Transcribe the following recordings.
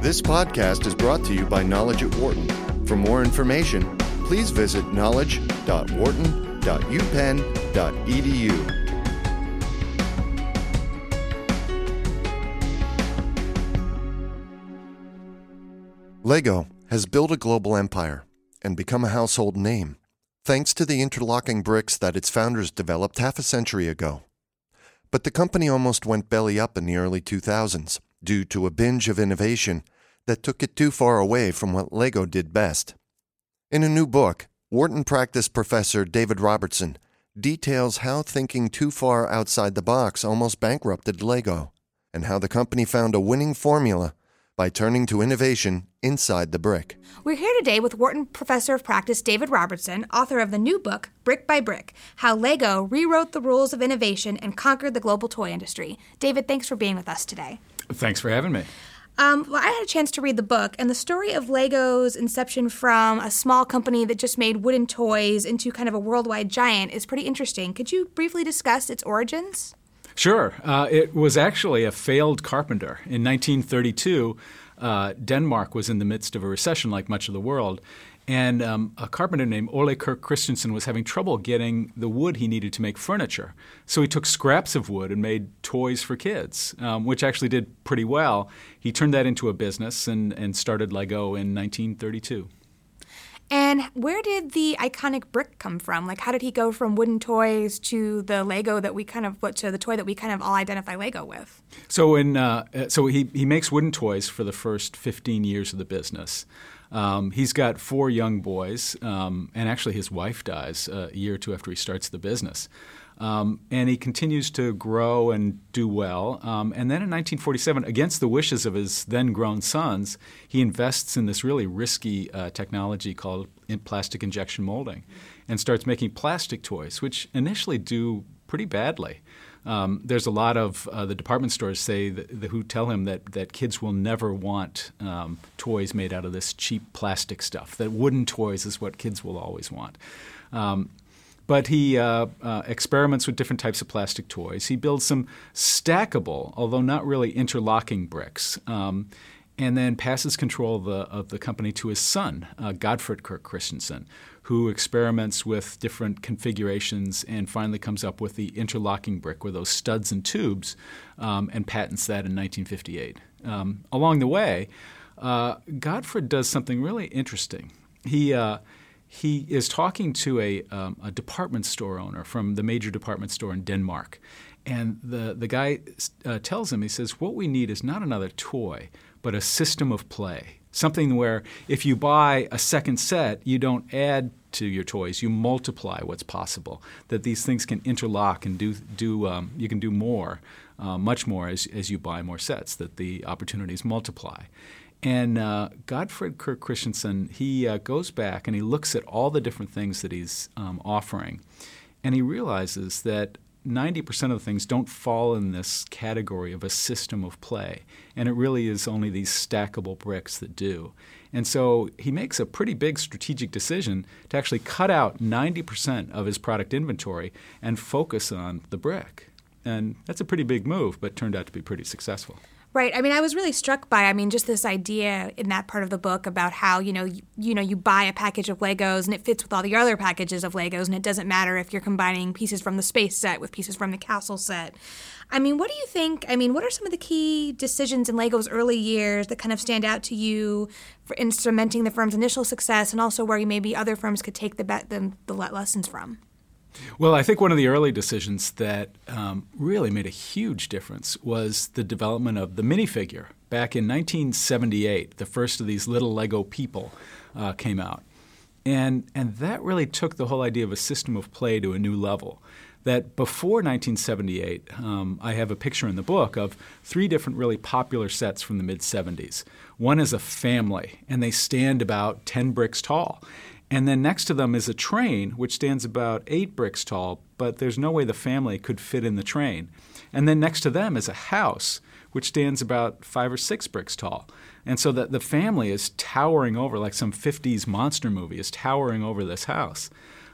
This podcast is brought to you by Knowledge at Wharton. For more information, please visit knowledge.wharton.upenn.edu. Lego has built a global empire and become a household name thanks to the interlocking bricks that its founders developed half a century ago. But the company almost went belly up in the early 2000s due to a binge of innovation that took it too far away from what Lego did best. In a new book, Wharton practice professor David Robertson details how thinking too far outside the box almost bankrupted Lego, and how the company found a winning formula by turning to innovation inside the brick. We're here today with Wharton Professor of Practice David Robertson, author of the new book, Brick by Brick How Lego Rewrote the Rules of Innovation and Conquered the Global Toy Industry. David, thanks for being with us today. Thanks for having me. Um, well, I had a chance to read the book, and the story of Lego's inception from a small company that just made wooden toys into kind of a worldwide giant is pretty interesting. Could you briefly discuss its origins? Sure. Uh, it was actually a failed carpenter. In 1932, uh, Denmark was in the midst of a recession, like much of the world. And um, a carpenter named Ole Kirk Christensen was having trouble getting the wood he needed to make furniture. So he took scraps of wood and made toys for kids, um, which actually did pretty well. He turned that into a business and, and started Lego in 1932. And where did the iconic brick come from? Like, how did he go from wooden toys to the Lego that we kind of, to the toy that we kind of all identify Lego with? So, in uh, so he he makes wooden toys for the first 15 years of the business. Um, he's got four young boys, um, and actually his wife dies uh, a year or two after he starts the business. Um, and he continues to grow and do well. Um, and then in 1947, against the wishes of his then grown sons, he invests in this really risky uh, technology called plastic injection molding and starts making plastic toys, which initially do pretty badly. Um, there's a lot of uh, the department stores say that, who tell him that, that kids will never want um, toys made out of this cheap plastic stuff. That wooden toys is what kids will always want. Um, but he uh, uh, experiments with different types of plastic toys. He builds some stackable, although not really interlocking bricks. Um, and then passes control of the, of the company to his son, uh, Godtfred Kirk Christensen, who experiments with different configurations and finally comes up with the interlocking brick with those studs and tubes um, and patents that in 1958. Um, along the way, uh, Godtfred does something really interesting. He uh, he is talking to a, um, a department store owner from the major department store in Denmark. And the, the guy uh, tells him, he says, What we need is not another toy, but a system of play. Something where if you buy a second set, you don't add to your toys, you multiply what's possible. That these things can interlock and do, do um, you can do more, uh, much more as, as you buy more sets, that the opportunities multiply. And uh, Godtfred Kirk Christensen, he uh, goes back and he looks at all the different things that he's um, offering, and he realizes that 90% of the things don't fall in this category of a system of play, and it really is only these stackable bricks that do. And so he makes a pretty big strategic decision to actually cut out 90% of his product inventory and focus on the brick. And that's a pretty big move, but turned out to be pretty successful. Right. I mean, I was really struck by, I mean, just this idea in that part of the book about how, you know, you, you, know, you buy a package of Legos and it fits with all the other packages of Legos and it doesn't matter if you're combining pieces from the space set with pieces from the castle set. I mean, what do you think? I mean, what are some of the key decisions in Lego's early years that kind of stand out to you for instrumenting the firm's initial success and also where maybe other firms could take the, the, the lessons from? Well, I think one of the early decisions that um, really made a huge difference was the development of the minifigure. Back in 1978, the first of these little Lego people uh, came out. And, and that really took the whole idea of a system of play to a new level. That before 1978, um, I have a picture in the book of three different really popular sets from the mid 70s. One is a family, and they stand about 10 bricks tall. And then next to them is a train, which stands about eight bricks tall, but there's no way the family could fit in the train. And then next to them is a house, which stands about five or six bricks tall. And so that the family is towering over, like some 50s monster movie, is towering over this house.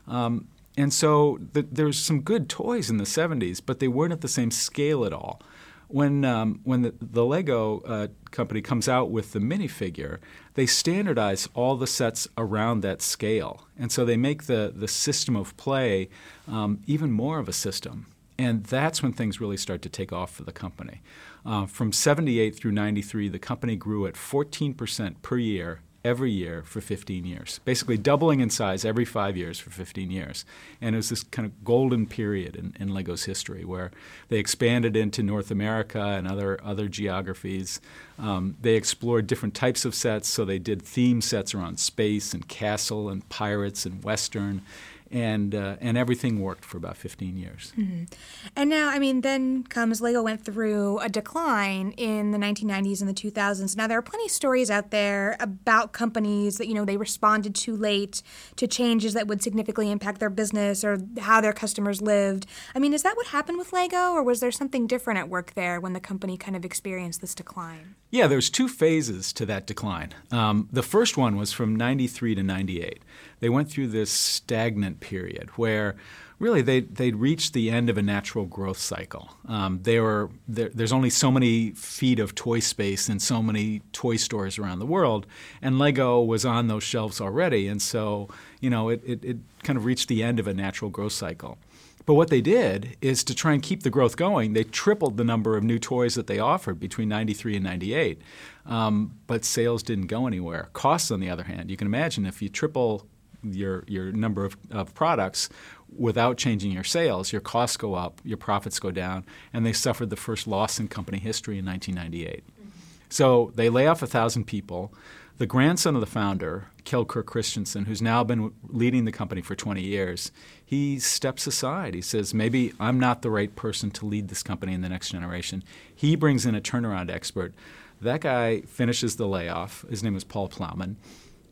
Um, and so the, there's some good toys in the 70s, but they weren't at the same scale at all. When um, when the, the Lego uh, company comes out with the minifigure, they standardize all the sets around that scale, and so they make the the system of play um, even more of a system. And that's when things really start to take off for the company. Uh, from 78 through 93, the company grew at 14% per year every year for 15 years, basically doubling in size every five years for 15 years. And it was this kind of golden period in, in Lego's history where they expanded into North America and other, other geographies. Um, they explored different types of sets, so they did theme sets around space and castle and pirates and Western and uh, and everything worked for about 15 years. Mm-hmm. And now, I mean, then comes Lego went through a decline in the 1990s and the 2000s. Now there are plenty of stories out there about companies that you know they responded too late to changes that would significantly impact their business or how their customers lived. I mean, is that what happened with Lego, or was there something different at work there when the company kind of experienced this decline? Yeah, there's two phases to that decline. Um, the first one was from 93 to 98 they went through this stagnant period where really they, they'd reached the end of a natural growth cycle. Um, they were, there, there's only so many feet of toy space in so many toy stores around the world, and Lego was on those shelves already, and so you know it, it, it kind of reached the end of a natural growth cycle. But what they did is to try and keep the growth going, they tripled the number of new toys that they offered between 93 and 98. Um, but sales didn't go anywhere. Costs, on the other hand, you can imagine if you triple your your number of, of products without changing your sales, your costs go up, your profits go down, and they suffered the first loss in company history in 1998. So they lay off a thousand people. The grandson of the founder, Kjeld Kirk Christensen, who's now been leading the company for 20 years, he steps aside. He says, maybe I'm not the right person to lead this company in the next generation. He brings in a turnaround expert. That guy finishes the layoff. His name is Poul Plougmann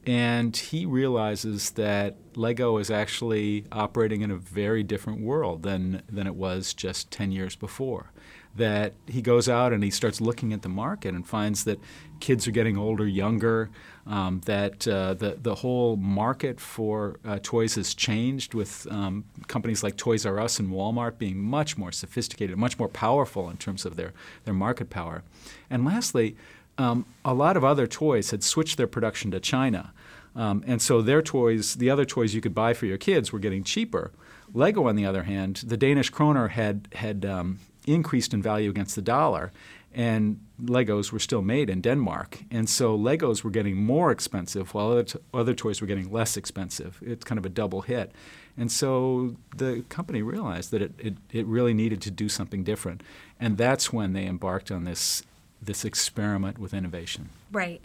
and he realizes that Lego is actually operating in a very different world than, than it was just 10 years before. That he goes out and he starts looking at the market and finds that kids are getting older, younger, um, that uh, the, the whole market for uh, toys has changed with um, companies like Toys R Us and Walmart being much more sophisticated, much more powerful in terms of their, their market power. And lastly, um, a lot of other toys had switched their production to China. Um, and so their toys, the other toys you could buy for your kids, were getting cheaper. Lego, on the other hand, the Danish kroner had had um, increased in value against the dollar, and Legos were still made in Denmark, and so Legos were getting more expensive while other, other toys were getting less expensive. It's kind of a double hit, and so the company realized that it, it, it really needed to do something different, and that's when they embarked on this this experiment with innovation. Right.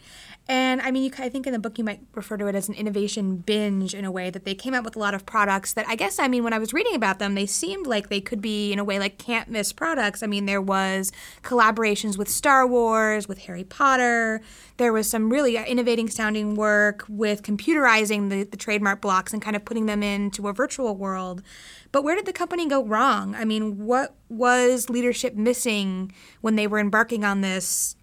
And I mean, you, I think in the book you might refer to it as an innovation binge in a way that they came out with a lot of products that I guess, I mean, when I was reading about them, they seemed like they could be, in a way, like can't miss products. I mean, there was collaborations with Star Wars, with Harry Potter. There was some really uh, innovating sounding work with computerizing the, the trademark blocks and kind of putting them into a virtual world. But where did the company go wrong? I mean, what was leadership missing when they were embarking on this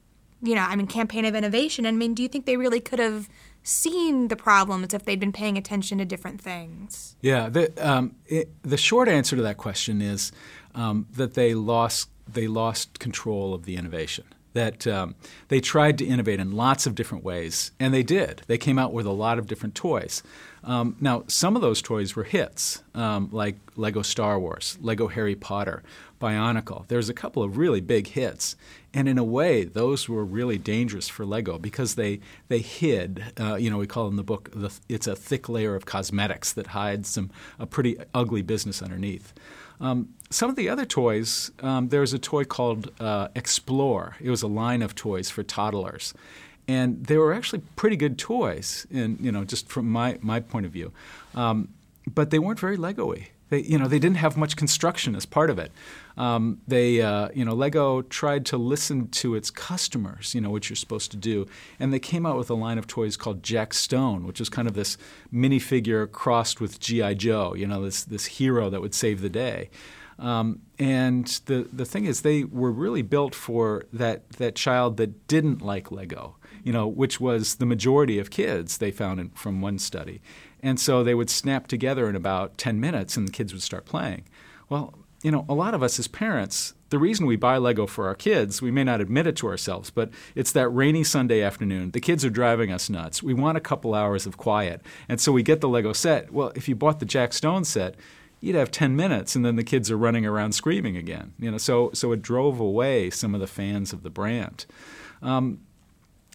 you know, I mean, campaign of innovation. I mean, do you think they really could have seen the problems if they'd been paying attention to different things? Yeah, the, um, it, the short answer to that question is um, that they lost they lost control of the innovation. That um, they tried to innovate in lots of different ways, and they did. They came out with a lot of different toys. Um, now, some of those toys were hits, um, like Lego Star Wars, Lego Harry Potter, Bionicle. There's a couple of really big hits, and in a way, those were really dangerous for Lego because they they hid. Uh, you know, we call in the book the, it's a thick layer of cosmetics that hides some a pretty ugly business underneath. Um, some of the other toys, um, there was a toy called uh, Explore. It was a line of toys for toddlers and they were actually pretty good toys, you know, just from my my point of view. Um, but they weren't very Lego-y. They, you know, they didn't have much construction as part of it. Um, they, uh, you know, Lego tried to listen to its customers, you know, which you're supposed to do, and they came out with a line of toys called Jack Stone, which is kind of this minifigure crossed with GI Joe, you know, this this hero that would save the day. Um, and the the thing is, they were really built for that that child that didn't like Lego you know, which was the majority of kids they found in, from one study. And so they would snap together in about 10 minutes and the kids would start playing. Well, you know, a lot of us as parents the reason we buy Lego for our kids, we may not admit it to ourselves, but it's that rainy Sunday afternoon. The kids are driving us nuts. We want a couple hours of quiet. And so we get the Lego set. Well, if you bought the Jack Stone set, you'd have 10 minutes and then the kids are running around screaming again. You know, so, so it drove away some of the fans of the brand. Um,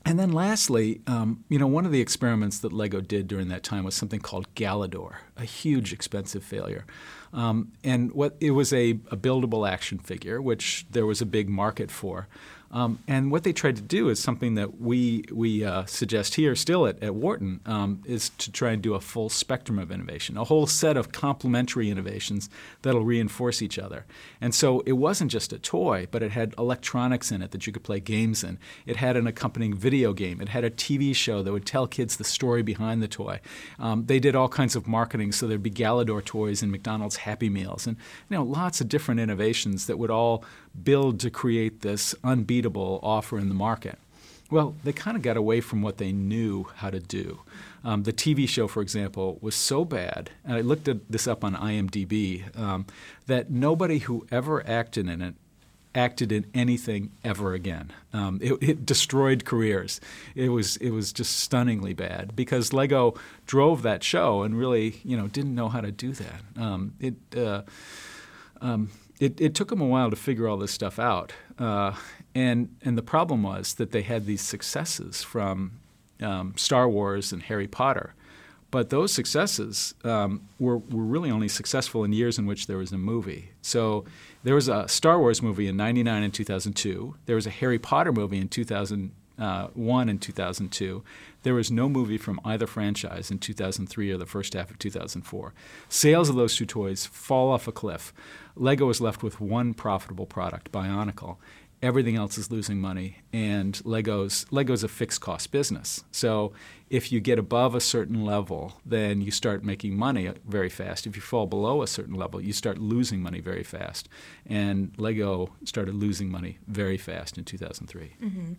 and then lastly, um, you know, one of the experiments that Lego did during that time was something called Galidor, a huge expensive failure. Um, and what it was a, a, buildable action figure, which there was a big market for. Um, and what they tried to do is something that we we uh, suggest here still at, at Wharton um, is to try and do a full spectrum of innovation, a whole set of complementary innovations that'll reinforce each other. And so it wasn't just a toy, but it had electronics in it that you could play games in. It had an accompanying video game. It had a TV show that would tell kids the story behind the toy. Um, they did all kinds of marketing, so there'd be Galidor toys and McDonald's Happy Meals, and you know lots of different innovations that would all build to create this unbeatable offer in the market. Well, they kind of got away from what they knew how to do. Um, the TV show, for example, was so bad, and I looked at this up on IMDb, um, that nobody who ever acted in it acted in anything ever again. Um, it, it, destroyed careers. It was it was just stunningly bad because Lego drove that show and really you know didn't know how to do that. Um, it uh, um, it, it took them a while to figure all this stuff out. Uh, and, and the problem was that they had these successes from um, Star Wars and Harry Potter. But those successes um, were, were really only successful in years in which there was a movie. So there was a Star Wars movie in 99 and 2002. There was a Harry Potter movie in 2001 uh, and 2002. There was no movie from either franchise in 2003 or the first half of 2004. Sales of those two toys fall off a cliff. Lego is left with one profitable product, Bionicle. Everything else is losing money, and Lego's Lego's a fixed cost business. So if you get above a certain level, then you start making money very fast. If you fall below a certain level, you start losing money very fast. And Lego started losing money very fast in 2003. Mm-hmm.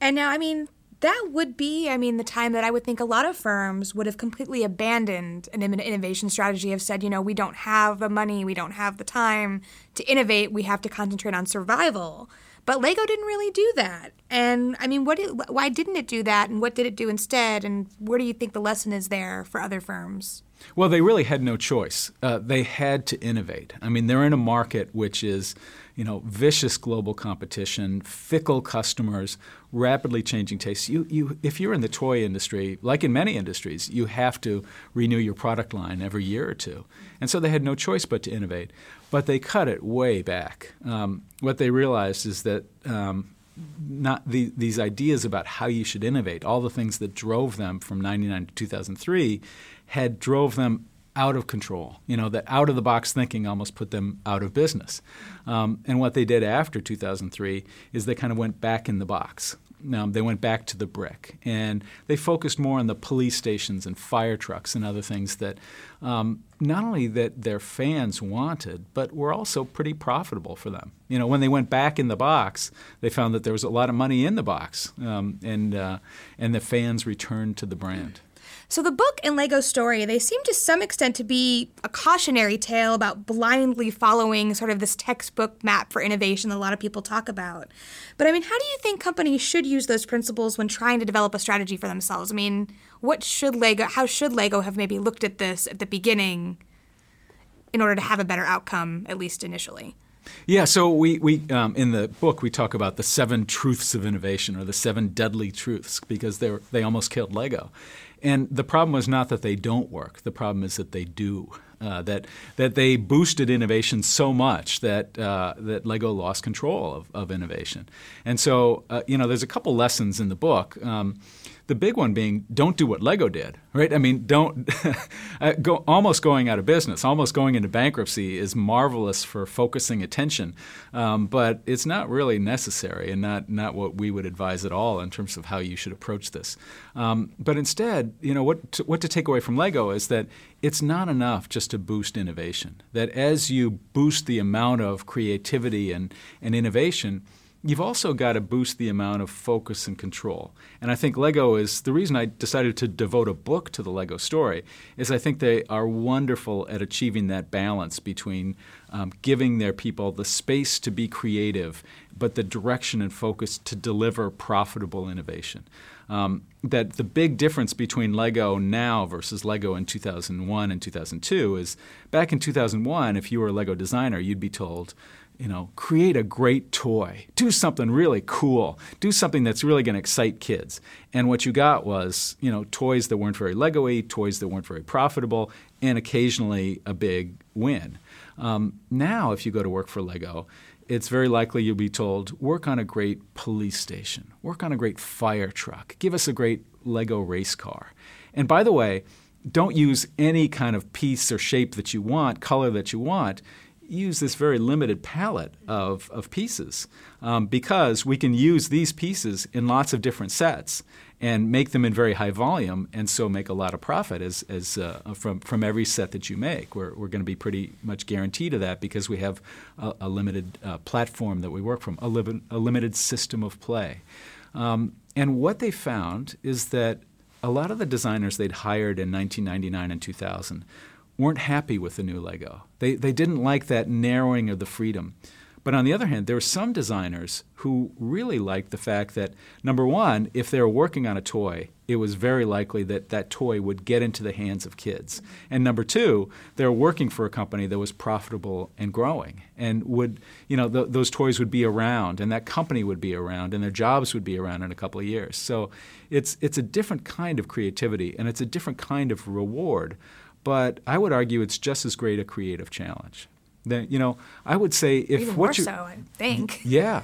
And now, I mean, that would be, I mean, the time that I would think a lot of firms would have completely abandoned an innovation strategy, have said, you know, we don't have the money, we don't have the time to innovate, we have to concentrate on survival. But Lego didn't really do that. And I mean, what? Why didn't it do that? And what did it do instead? And where do you think the lesson is there for other firms? Well, they really had no choice. Uh, they had to innovate. I mean, they're in a market which is you know, vicious global competition, fickle customers, rapidly changing tastes. You, you, if you're in the toy industry, like in many industries, you have to renew your product line every year or two. And so they had no choice but to innovate. But they cut it way back. Um, what they realized is that um, not the, these ideas about how you should innovate, all the things that drove them from 99 to 2003, had drove them out of control. You know, that out of the box thinking almost put them out of business. Um, and what they did after 2003 is they kind of went back in the box. Um, they went back to the brick and they focused more on the police stations and fire trucks and other things that um, not only that their fans wanted, but were also pretty profitable for them. You know, when they went back in the box, they found that there was a lot of money in the box, um, and uh, and the fans returned to the brand. So the book and Lego story, they seem to some extent to be a cautionary tale about blindly following sort of this textbook map for innovation that a lot of people talk about. But I mean, how do you think companies should use those principles when trying to develop a strategy for themselves? I mean, what should Lego how should Lego have maybe looked at this at the beginning in order to have a better outcome at least initially? Yeah, so we, we um, in the book we talk about the seven truths of innovation or the seven deadly truths because they they almost killed Lego, and the problem was not that they don't work. The problem is that they do. Uh, that that they boosted innovation so much that uh, that Lego lost control of, of innovation. And so, uh, you know, there's a couple lessons in the book. Um, the big one being don't do what Lego did, right? I mean, don't uh, go almost going out of business, almost going into bankruptcy is marvelous for focusing attention, um, but it's not really necessary and not not what we would advise at all in terms of how you should approach this. Um, but instead, you know, what to, what to take away from Lego is that it's not enough just to boost innovation. That as you boost the amount of creativity and, and innovation, you've also got to boost the amount of focus and control. And I think Lego is the reason I decided to devote a book to the Lego story is I think they are wonderful at achieving that balance between um, giving their people the space to be creative, but the direction and focus to deliver profitable innovation. Um, that the big difference between Lego now versus Lego in 2001 and 2002 is back in 2001, if you were a Lego designer, you'd be told, you know, create a great toy, do something really cool, do something that's really going to excite kids. And what you got was, you know, toys that weren't very Lego-y, toys that weren't very profitable, and occasionally a big win. Um, now, if you go to work for Lego, it's very likely you'll be told, work on a great police station, work on a great fire truck, give us a great Lego race car. And by the way, don't use any kind of piece or shape that you want, color that you want use this very limited palette of, of pieces um, because we can use these pieces in lots of different sets and make them in very high volume and so make a lot of profit as, as, uh, from, from every set that you make. We're, we're going to be pretty much guaranteed of that because we have a, a limited uh, platform that we work from, a, li- a limited system of play. Um, and what they found is that a lot of the designers they'd hired in 1999 and 2000 weren't happy with the new Lego. They, they didn't like that narrowing of the freedom. But on the other hand, there were some designers who really liked the fact that, number one, if they were working on a toy, it was very likely that that toy would get into the hands of kids. And number two, they were working for a company that was profitable and growing and would, you know, th- those toys would be around and that company would be around and their jobs would be around in a couple of years. So it's, it's a different kind of creativity and it's a different kind of reward but I would argue it's just as great a creative challenge. That you know, I would say if Even what more so, I think. Yeah,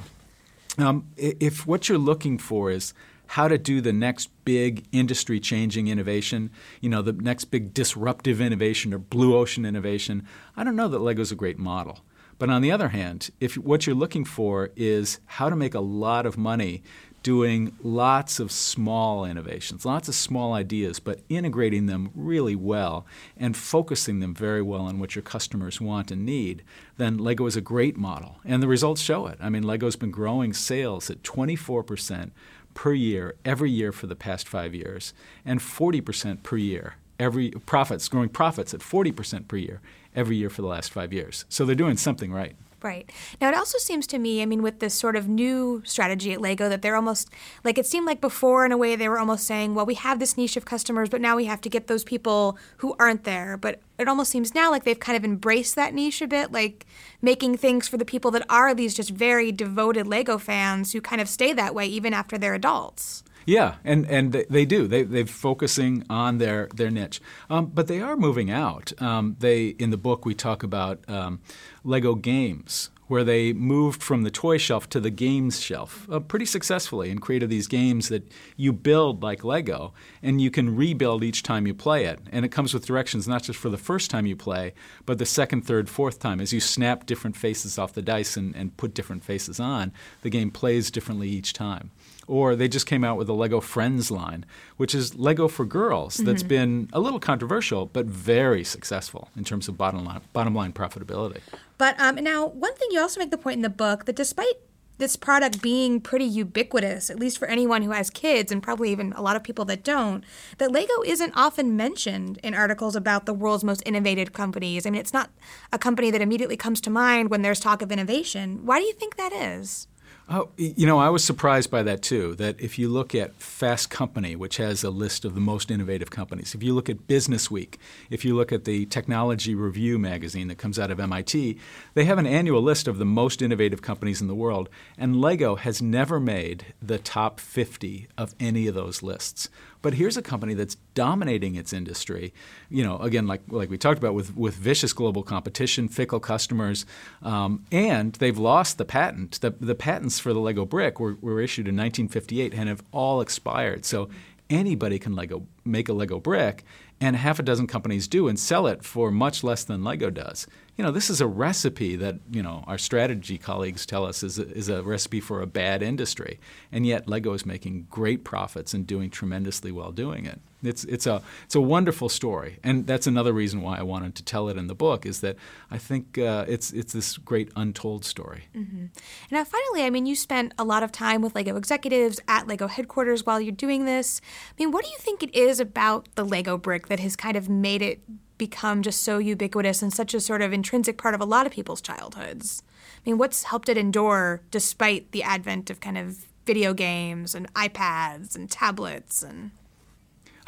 um, if what you're looking for is how to do the next big industry changing innovation, you know, the next big disruptive innovation or blue ocean innovation, I don't know that Lego's a great model. But on the other hand, if what you're looking for is how to make a lot of money doing lots of small innovations, lots of small ideas, but integrating them really well and focusing them very well on what your customers want and need, then Lego is a great model. And the results show it. I mean, Lego's been growing sales at 24% per year, every year for the past five years, and 40% per year. Every profits, growing profits at 40% per year every year for the last five years. So they're doing something right. Right. Now, it also seems to me, I mean, with this sort of new strategy at Lego, that they're almost like it seemed like before, in a way, they were almost saying, well, we have this niche of customers, but now we have to get those people who aren't there. But it almost seems now like they've kind of embraced that niche a bit, like making things for the people that are these just very devoted Lego fans who kind of stay that way even after they're adults. Yeah, and, and they, they do. They, they're focusing on their, their niche. Um, but they are moving out. Um, they In the book, we talk about um, Lego games, where they moved from the toy shelf to the games shelf uh, pretty successfully and created these games that you build like Lego and you can rebuild each time you play it. And it comes with directions not just for the first time you play, but the second, third, fourth time. As you snap different faces off the dice and, and put different faces on, the game plays differently each time. Or they just came out with a Lego Friends line, which is Lego for girls. Mm-hmm. That's been a little controversial, but very successful in terms of bottom line, bottom line profitability. But um, now, one thing you also make the point in the book that despite this product being pretty ubiquitous, at least for anyone who has kids and probably even a lot of people that don't, that Lego isn't often mentioned in articles about the world's most innovative companies. I mean, it's not a company that immediately comes to mind when there's talk of innovation. Why do you think that is? Oh, you know, I was surprised by that too. That if you look at Fast Company, which has a list of the most innovative companies, if you look at Business Week, if you look at the Technology Review magazine that comes out of MIT, they have an annual list of the most innovative companies in the world. And Lego has never made the top 50 of any of those lists. But here's a company that's dominating its industry. You know, again, like like we talked about with with vicious global competition, fickle customers, um, and they've lost the patent. The, the patents for the Lego brick were, were issued in 1958 and have all expired. So anybody can Lego make a Lego brick, and half a dozen companies do and sell it for much less than Lego does. You know, this is a recipe that, you know, our strategy colleagues tell us is a, is a recipe for a bad industry. And yet Lego is making great profits and doing tremendously well doing it. It's, it's, a, it's a wonderful story. And that's another reason why I wanted to tell it in the book is that I think uh, it's, it's this great untold story. Mm-hmm. Now, finally, I mean, you spent a lot of time with Lego executives at Lego headquarters while you're doing this. I mean, what do you think it is about the Lego brick that has kind of made it become just so ubiquitous and such a sort of intrinsic part of a lot of people's childhoods? I mean, what's helped it endure despite the advent of kind of video games and iPads and tablets and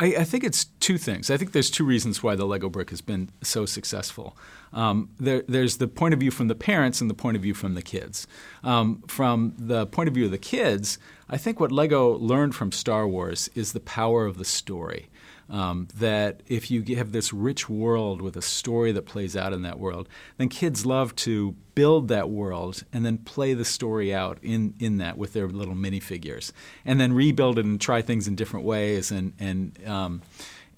I, I, think it's two things. I think there's two reasons why the Lego brick has been so successful. Um, there, there's the point of view from the parents and the point of view from the kids. Um, from the point of view of the kids, I think what Lego learned from Star Wars is the power of the story. Um, that if you have this rich world with a story that plays out in that world, then kids love to build that world and then play the story out in, in that with their little minifigures, and then rebuild it and try things in different ways. And and um,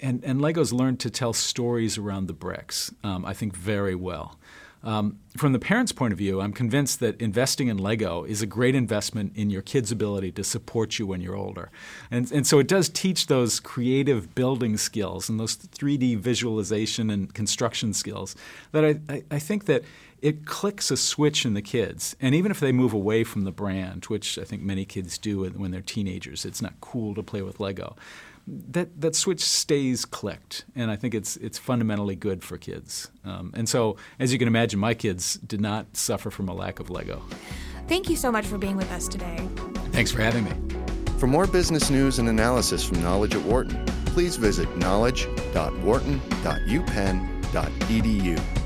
and, and Lego's learned to tell stories around the bricks, um, I think, very well. Um, from the parent's point of view, I'm convinced that investing in Lego is a great investment in your kid's ability to support you when you're older. And, and so it does teach those creative building skills and those 3D visualization and construction skills that I, I, I think that it clicks a switch in the kids. And even if they move away from the brand, which I think many kids do when they're teenagers, it's not cool to play with Lego that that switch stays clicked, and I think it's it's fundamentally good for kids. Um, and so, as you can imagine, my kids did not suffer from a lack of Lego. Thank you so much for being with us today. Thanks for having me. For more business news and analysis from Knowledge at Wharton, please visit knowledge.wharton.upenn.edu.